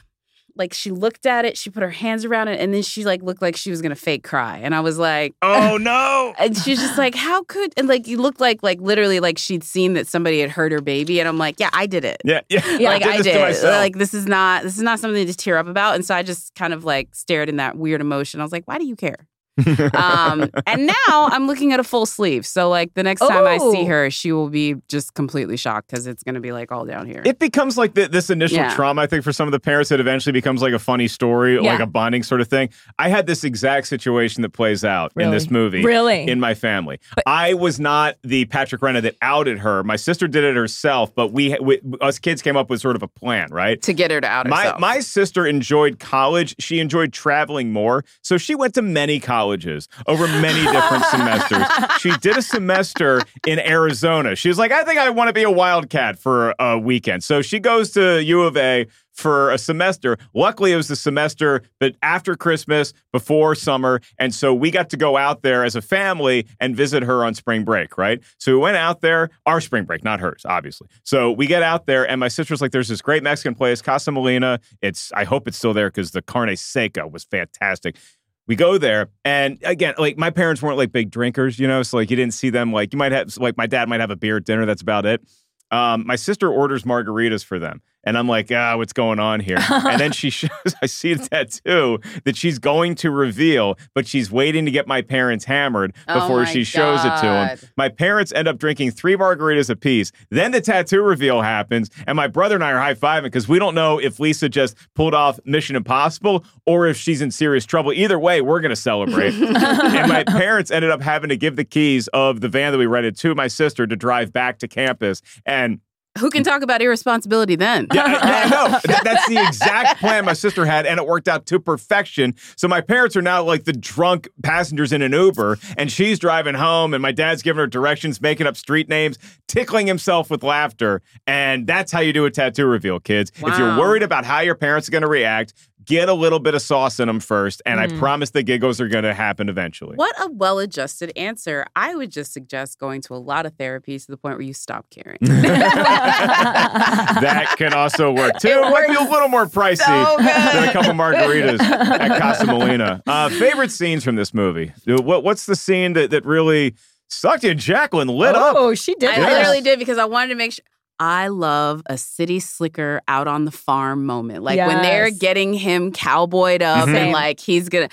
like she looked at it, she put her hands around it, and then she like looked like she was gonna fake cry. And I was like, oh no. and she's just like, how could and like you looked like like literally like she'd seen that somebody had hurt her baby. And I'm like, yeah, I did it. Yeah, yeah. Like I this to did. Like this is not this is not something to tear up about. And so I just kind of like stared in that weird emotion. I was like, why do you care? um, and now I'm looking at a full sleeve. So like the next time I see her, she will be just completely shocked because it's gonna be like all down here. it becomes like the, this initial Yeah. trauma, I think, for some of the parents it eventually becomes like a funny story, like a bonding sort of thing. I had this exact situation that plays out in this movie. Really? In my family. I was not the Patrick Renna that outed her. My sister did it herself, but we, we us kids came up with sort of a plan, right? to get her to out My herself. my sister enjoyed college. She enjoyed traveling more, so she went to many colleges over many different semesters. She did a semester in Arizona. She was like, "I think I want to be a wildcat for a weekend." So she goes to U of A for a semester. Luckily, it was the semester, but after Christmas, before summer, and so we got to go out there as a family and visit her on spring break. Right. So we went out there, our spring break, not hers, obviously. So we get out there, and my sister's like, "There's this great Mexican place, Casa Molina. It's I hope it's still there because the carne seca was fantastic." We go there, and again, like my parents weren't like big drinkers, you know, so like you didn't see them like you might have like my dad might have a beer at dinner. That's about it. Um, my sister orders margaritas for them, and I'm like, ah, what's going on here? and then she shows, I see a tattoo that she's going to reveal, but she's waiting to get my parents hammered Oh before my she shows it to them. My parents end up drinking three margaritas apiece. Then the tattoo reveal happens, and my brother and I are high fiving because we don't know if Lisa just pulled off Mission Impossible or if she's in serious trouble. Either way, we're going to celebrate. and my parents ended up having to give the keys of the van that we rented to my sister to drive back to campus. And Who can talk about irresponsibility then? yeah, I, I know. That's the exact plan my sister had, and it worked out to perfection. So my parents are now like the drunk passengers in an Uber, and she's driving home, and my dad's giving her directions, making up street names, tickling himself with laughter. And that's how you do a tattoo reveal, kids. If you're worried about how your parents are going to react, get a little bit of sauce in them first, and I Mm. promise the giggles are going to happen eventually. What a well adjusted answer. I would just suggest going to a lot of therapies to the point where you stop caring. that can also work too. It might be a little more pricey so than a couple margaritas at Casa Molina. Uh, favorite scenes from this movie? What, what's the scene that, that really sucked you? Jacqueline lit up. Oh, she did. I Yeah. literally did because I wanted to make sure. I love a city slicker out on the farm moment. Like when they're getting him cowboyed up Mhm. and like he's gonna.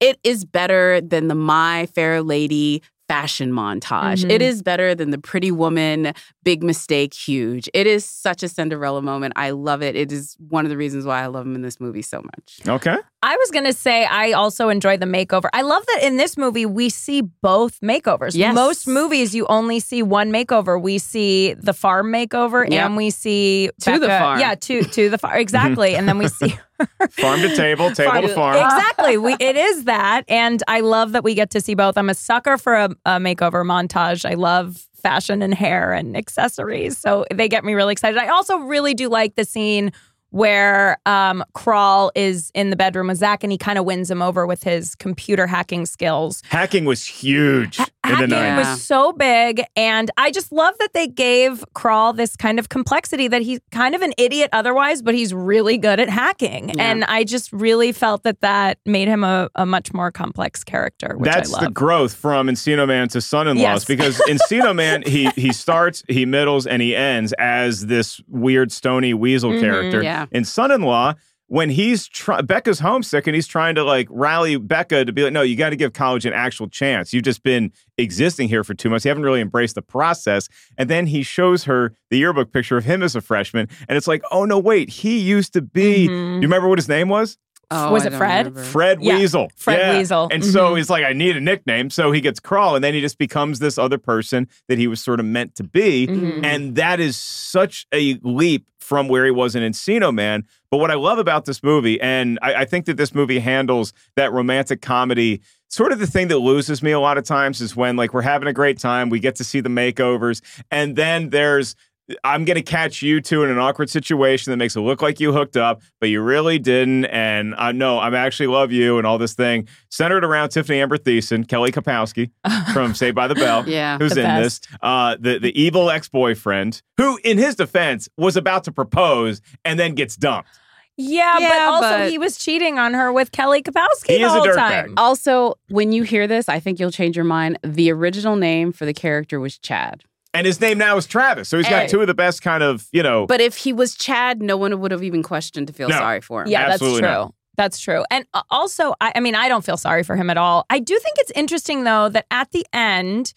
It is better than the My Fair Lady fashion montage. Mhm. It is better than the Pretty Woman big mistake huge. It is such a Cinderella moment. I love it. It is one of the reasons why I love him in this movie so much. Okay. I was going to say I also enjoy the makeover. I love that in this movie we see both makeovers. Yes. Most movies you only see one makeover. We see the farm makeover Yep. and we see To the Becca- farm. Yeah, to to the farm. Exactly. and then we see Farm to table, table to farm. Exactly. We it is that, and I love that we get to see both. I'm a sucker for a, a makeover montage. I love fashion and hair and accessories, so they get me really excited. I also really do like the scene where um, Crawl is in the bedroom with Zach, and he kind of wins him over with his computer hacking skills. Hacking was huge Hacking 90s. was so big, and I just love that they gave Crawl this kind of complexity that he's kind of an idiot otherwise, but he's really good at hacking, Yeah. and I just really felt that that made him a, a much more complex character, which That's I the growth from Encino Man to Son-in-Laws Yes. because Encino Man he he starts, he middles, and he ends as this weird stony weasel Mm-hmm. Mhm, character. yeah. In Son-in-Law, when he's try- Becca's homesick and he's trying to like rally Becca to be like, no, you got to give college an actual chance. You've just been existing here for two months. You haven't really embraced the process. And then he shows her the yearbook picture of him as a freshman, and it's like, oh no, wait, he used to be. Mhm. You remember what his name was? Oh, Was I it Fred? remember. Fred Yeah, Weasel. Fred Yeah. Weasel. And so Mhm. he's like, I need a nickname. So he gets Crawl, and then he just becomes this other person that he was sort of meant to be. Mhm. And that is such a leap from where he was in Encino Man. But what I love about this movie, and I, I think that this movie handles that romantic comedy. Sort of the thing that loses me a lot of times is when like we're having a great time, we get to see the makeovers, and then there's I'm going to catch you two in an awkward situation that makes it look like you hooked up, but you really didn't. And I know I'm actually love you and all this thing centered around Tiffani Amber Thiessen, Kelly Kapowski from Saved by the Bell, Yeah. who's The in this, uh, the the evil ex boyfriend who, in his defense, was about to propose and then gets dumped. yeah, but also but- he was cheating on her with Kelly Kapowski He the is whole dirtbag. time. Also, when you hear this, I think you'll change your mind. The original name for the character was Chad. And his name now is Travis, so he's got Hey. two of the best kind of you know. But if he was Chad, no one would have even questioned to feel No. sorry for him. Yeah, Absolutely that's true. not. That's true. And uh, also, I, I mean, I don't feel sorry for him at all. I do think it's interesting, though, that at the end,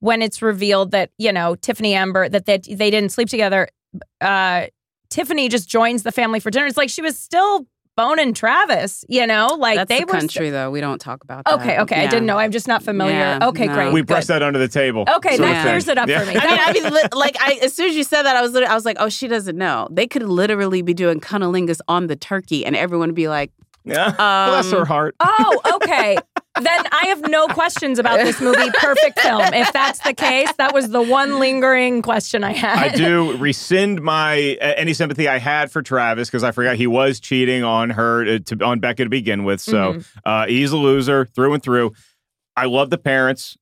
when it's revealed that, you know, Tiffani Amber, that they, they didn't sleep together, uh, Tiffani just joins the family for dinner. It's like she was still boning Travis, you know? Like That's they the were. st- country, though. We don't talk about that. okay, okay. I didn't know. I'm just not familiar. Yeah, okay, no. great. we good. brush that under the table. Okay, sort that thing. clears it up Yeah. for me. I mean, I mean, like, I as soon as you said that, I was, I was like, oh, she doesn't know. They could literally be doing cunnilingus on the turkey, and everyone would be like, Yeah. Bless her Um, heart. Oh, okay. then I have no questions about this movie. Perfect film. If that's the case, that was the one lingering question I had. I do rescind my uh, any sympathy I had for Travis because I forgot he was cheating on her to, to on Becca to begin with. So Mm-hmm. uh, he's a loser through and through. I love the parents.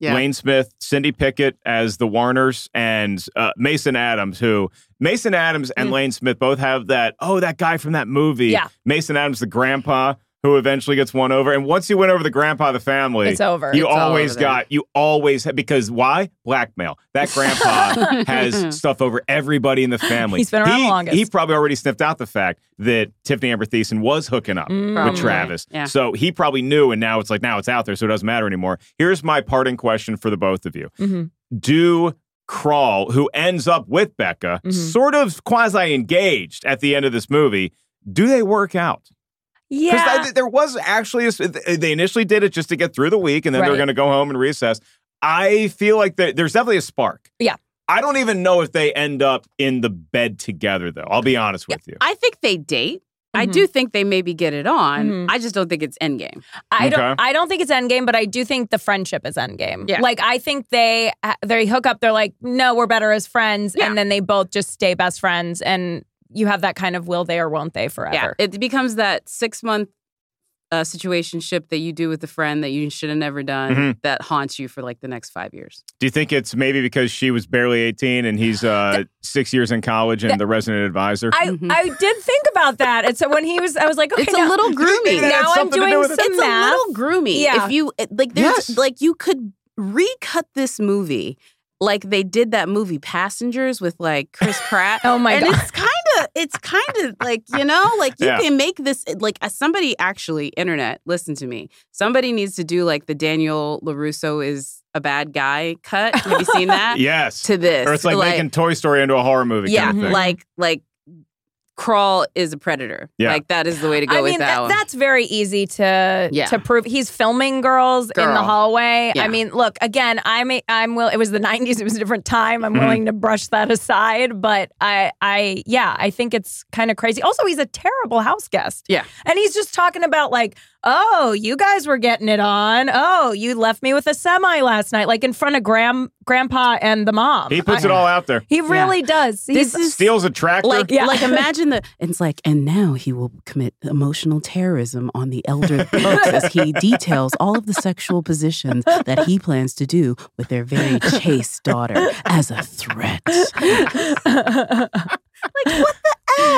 Yeah. Lane Smith, Cindy Pickett as the Warners, and uh, Mason Adams, who Mason Adams and Mm. Lane Smith both have that. Oh, that guy from that movie. Yeah. Mason Adams, the grandpa, who eventually gets won over. And once you win over the grandpa of the family, It's over. You It's always over got. You always have, because why? Blackmail. That grandpa has stuff over everybody in the family. He's been around he, the longest. He probably already sniffed out the fact that Tiffani Amber Thiessen was hooking up with Travis. yeah. So he probably knew, and now it's like now it's out there, so it doesn't matter anymore. Here's my parting question for the both of you: Mhm. Do Crawl, who ends up with Becca, Mhm. sort of quasi engaged at the end of this movie, do they work out? Because Yeah. there was actually, a, they initially did it just to get through the week, and then they're going to go home and reassess. I feel like there- there's definitely a spark. Yeah. I don't even know if they end up in the bed together, though. I'll be honest with you. I think they date. I Mhm. do think they maybe get it on. Mhm. I just don't think it's endgame. I don't. I don't think it's Endgame, but I do think the friendship is Endgame. Yeah. Like I think they they hook up. They're like, no, we're better as friends, Yeah. and then they both just stay best friends. And you have that kind of will they or won't they forever. Yeah, it becomes that six month uh, situationship that you do with a friend that you should have never done Mhm. that haunts you for like the next five years. Do you think it's maybe because she was barely 18 and he's uh, six years in college and the resident advisor? I, I did think about that. And so when he was, I was like, okay, Mm-hmm. it's now- a little groomy. Now I'm doing some It's math. a little groomy. Yeah. If you like, there's like you could recut this movie like they did that movie Passengers with like Chris Pratt. Oh my and God. it's kind of it's kind of like you know like you Yeah. can make this like uh, somebody actually internet listen to me. Somebody needs to do like the Daniel Larusso is a bad guy cut. Have you seen that? yes. To this, Or it's like, making Toy Story into a horror movie. yeah, kind of thing. like like Crawl is a predator. Yeah. Like that is the way to go I with mean, that that- one. that's very easy to Yeah. to prove. He's filming girls in the hallway. Yeah. I mean, look again. I'm a, I'm will. It was the '90s. It was a different time. I'm willing mm-hmm. to brush that aside. But I I yeah, I think it's kind of crazy. Also, he's a terrible house guest. Yeah. and he's just talking about like, oh, you guys were getting it on. Oh, you left me with a semi last night, like in front of grand grandpa and the mom. he puts I- it all out there. He really does. He's, This is Steals a tractor. Like, Yeah. like imagine the. And it's like, and now he will commit emotional terrorism on the elder folks as he details all of the sexual positions that he plans to do with their very chaste daughter as a threat.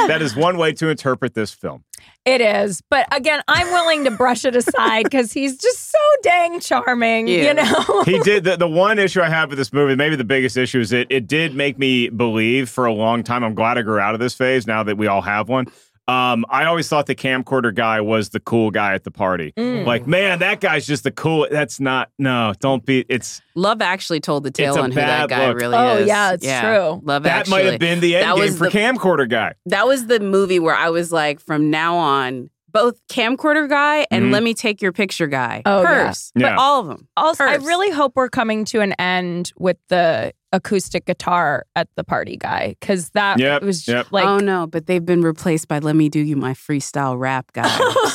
that is one way to interpret this film. It is. But again, I'm willing to brush it aside because he's just so dang charming, you know? he did the, the one issue I have with this movie, maybe the biggest issue is it it did make me believe for a long time. I'm glad I grew out of this phase now that we all have one. Um, I always thought the camcorder guy was the cool guy at the party. Mm. Like, man, that guy's just the cool. That's not. No, don't be. It's Love actually told the tale on who that guy look. really Oh, is. yeah, it's true. Love that actually. might have been the end That game was for the- camcorder guy. That was the movie where I was like, from now on, both camcorder guy and Mhm. let me take your picture guy. Oh, yeah. Purse. Yeah. But all of them. Also, I really hope we're coming to an end with the acoustic guitar at the party guy because that Yep, was yep. like. oh no, but they've been replaced by let me do you my freestyle rap guy.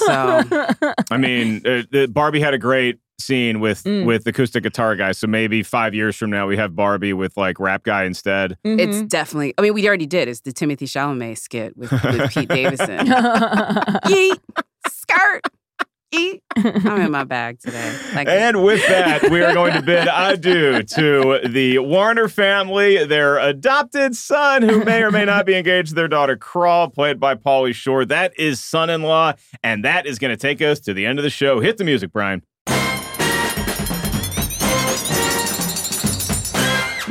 so I mean, uh, the- Barbie had a great scene with Mm. with acoustic guitar guy. So maybe five years from now, we have Barbie with like rap guy instead. Mm-hmm. it's definitely I mean, we already did. It's the Timothée Chalamet skit with, with Pete Davidson. Yeet, skirt, eat. I'm in my bag today. And with that, we are going to bid adieu to the Warner family, their adopted son, who may or may not be engaged to their daughter, Crawl, played by Pauly Shore. That is son in law. And that is going to take us to the end of the show. Hit the music, Brian.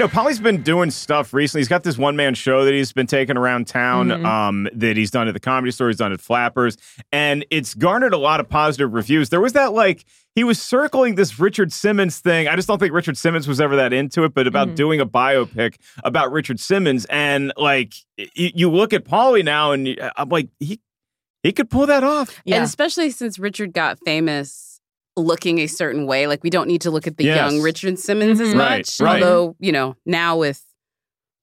You know, Pauly's been doing stuff recently. He's got this one man show that he's been taking around town Mhm. um, that he's done at the comedy store, he's done at Flappers, and it's garnered a lot of positive reviews. There was that like, he was circling this Richard Simmons thing. I just don't think Richard Simmons was ever that into it, but about Mhm. doing a biopic about Richard Simmons. And like, y- you look at Polly now, and you- I'm like, he, he could pull that off. And especially since Richard got famous looking a certain way, like we don't need to look at the Yes. young Richard Simmons as Mhm. Right, much. right. Although, you know, now with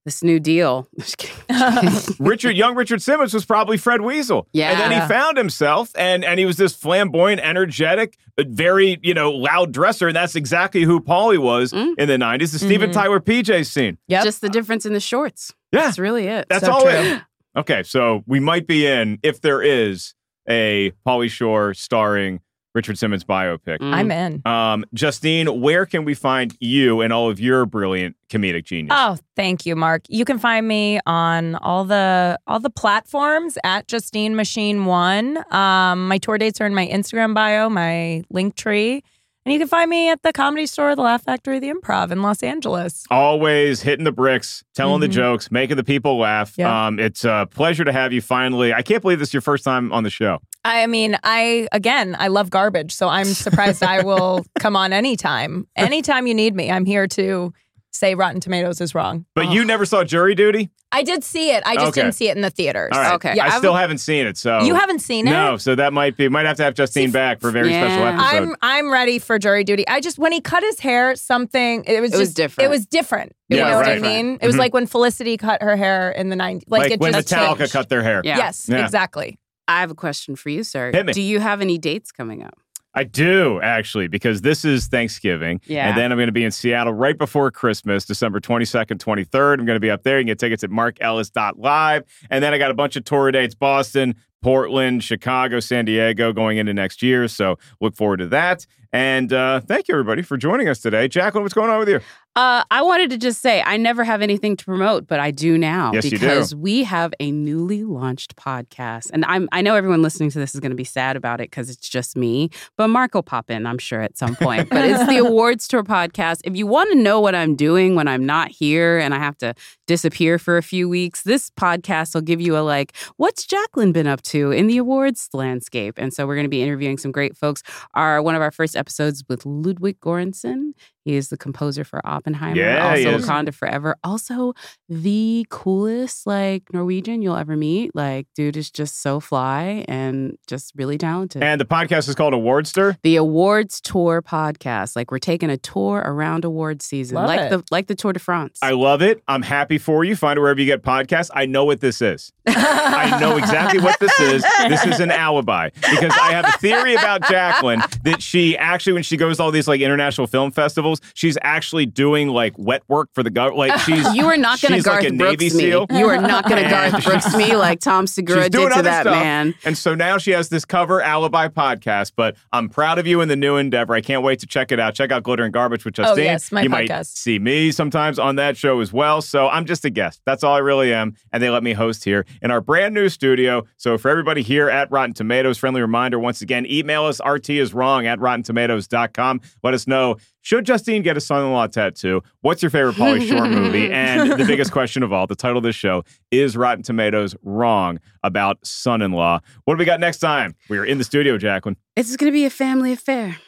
this new deal. Richard, young Richard Simmons was probably Fred Weasel. Yeah. And then he found himself and and he was this flamboyant, energetic, but very, you know, loud dresser. And that's exactly who Pauly was Mm. in the 90s. The Steven Mhm. Tyler PJ scene. Yeah. Just the difference in the shorts. Yeah. That's really it. That's So all true. it. Okay, so we might be in if there is a Pauly Shore starring Richard Simmons biopic. Mm. I'm in. Um, Justine, where can we find you and all of your brilliant comedic genius? Oh, thank you, Mark. You can find me on all the all the platforms at Justine Machine One. Um, my tour dates are in my Instagram bio, my Linktree, and you can find me at the Comedy Store, the Laugh Factory, the Improv in Los Angeles. always hitting the bricks, telling the Mhm. jokes, making the people laugh. Yeah. Um, it's a pleasure to have you finally. I can't believe this is your first time on the show. I mean, I again, I love garbage, so I'm surprised I will come on anytime. Anytime you need me, I'm here to say Rotten Tomatoes is wrong. But you never saw Jury Duty? I did see it. I just Okay. didn't see it in the theaters. All right. Okay. I I've- still haven't seen it. So You haven't seen it? No. So that might be. Might have to have Justine back for a very special episode. I'm I'm ready for jury duty. I just when he cut his hair, something it was It was just- different. It was different. You Yeah, know what I right. mean? It was Mhm. like when Felicity cut her hair in the 90s. Like, like it when just Metallica changed. cut their hair. Yeah. Yes, Yeah. exactly. I have a question for you, sir. Hit me. Do you have any dates coming up? I do actually, because this is Thanksgiving. Yeah. And then I'm going to be in Seattle right before Christmas, December 22nd, 23rd. I'm going to be up there. You can get tickets at markellis.live. And then I got a bunch of tour dates Boston, Portland, Chicago, San Diego going into next year. So look forward to that. And uh, thank you, everybody, for joining us today. Jacqueline, what's going on with you? Uh, I wanted to just say I never have anything to promote, but I do now Yes, you do. because we have a newly launched podcast, and I'm I know everyone listening to this is going to be sad about it because it's just me, but Mark will pop in, I'm sure at some point. but it's the Awards Tour podcast. If you want to know what I'm doing when I'm not here and I have to disappear for a few weeks, this podcast will give you a like, what's Jacqueline been up to in the awards landscape? And so we're going to be interviewing some great folks. Our one of our first episodes with Ludwig Göransson. He is the composer for Oppenheimer, Yeah, also. Wakanda Forever, also the coolest like Norwegian you'll ever meet. Like, dude is just so fly and just really talented. And the podcast is called Awardster. the awards tour podcast, like we're taking a tour around awards season, Love like it. the like the Tour de France. I love it. I'm happy for you. Find it wherever you get podcasts. I know what this is. I know exactly what this is. This is an alibi because I have a theory about Jacqueline that she actually, when she goes to all these like international film festivals, she's actually doing like wet work for the government. Like she's you are not going to Garth like a Brooks Navy me. SEAL. You are not going to Garth Brooks me like Tom Segura did to that stuff. man. And so now she has this cover alibi podcast, but I'm proud of you in the new endeavor. I can't wait to check it out. Check out Glitter and Garbage, which I've Oh, yes, my you might see me sometimes on that show as well. So I'm just a guest. That's all I really am. And they let me host here in our brand new studio. So for everybody here at Rotten Tomatoes, friendly reminder once again, email us RT is wrong at rottentomatoes.com. Let us know. Should Justine get a son-in-law tattoo? What's your favorite Pauly Shore movie? And the biggest question of all, the title of this show is Rotten Tomatoes wrong about son-in-law. What do we got next time? We are in the studio, Jacqueline. It's going to be a family affair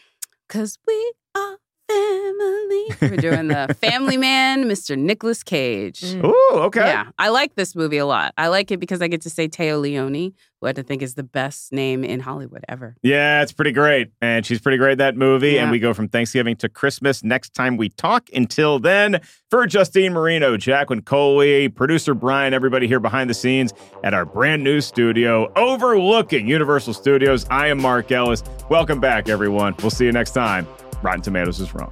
because we are family. We're doing the Family Man, Mr. Nicolas Cage. Mm. Ooh, okay. Yeah, I like this movie a lot. I like it because I get to say Téa Leoni, who I think is the best name in Hollywood ever. Yeah, it's pretty great. And she's pretty great in that movie. And we go from Thanksgiving to Christmas next time we talk. Until then, for Justine Marino, Jacqueline Coley, producer Brian, everybody here behind the scenes at our brand new studio overlooking Universal Studios, I am Mark Ellis. Welcome back, everyone. We'll see you next time. Rotten Tomatoes is wrong.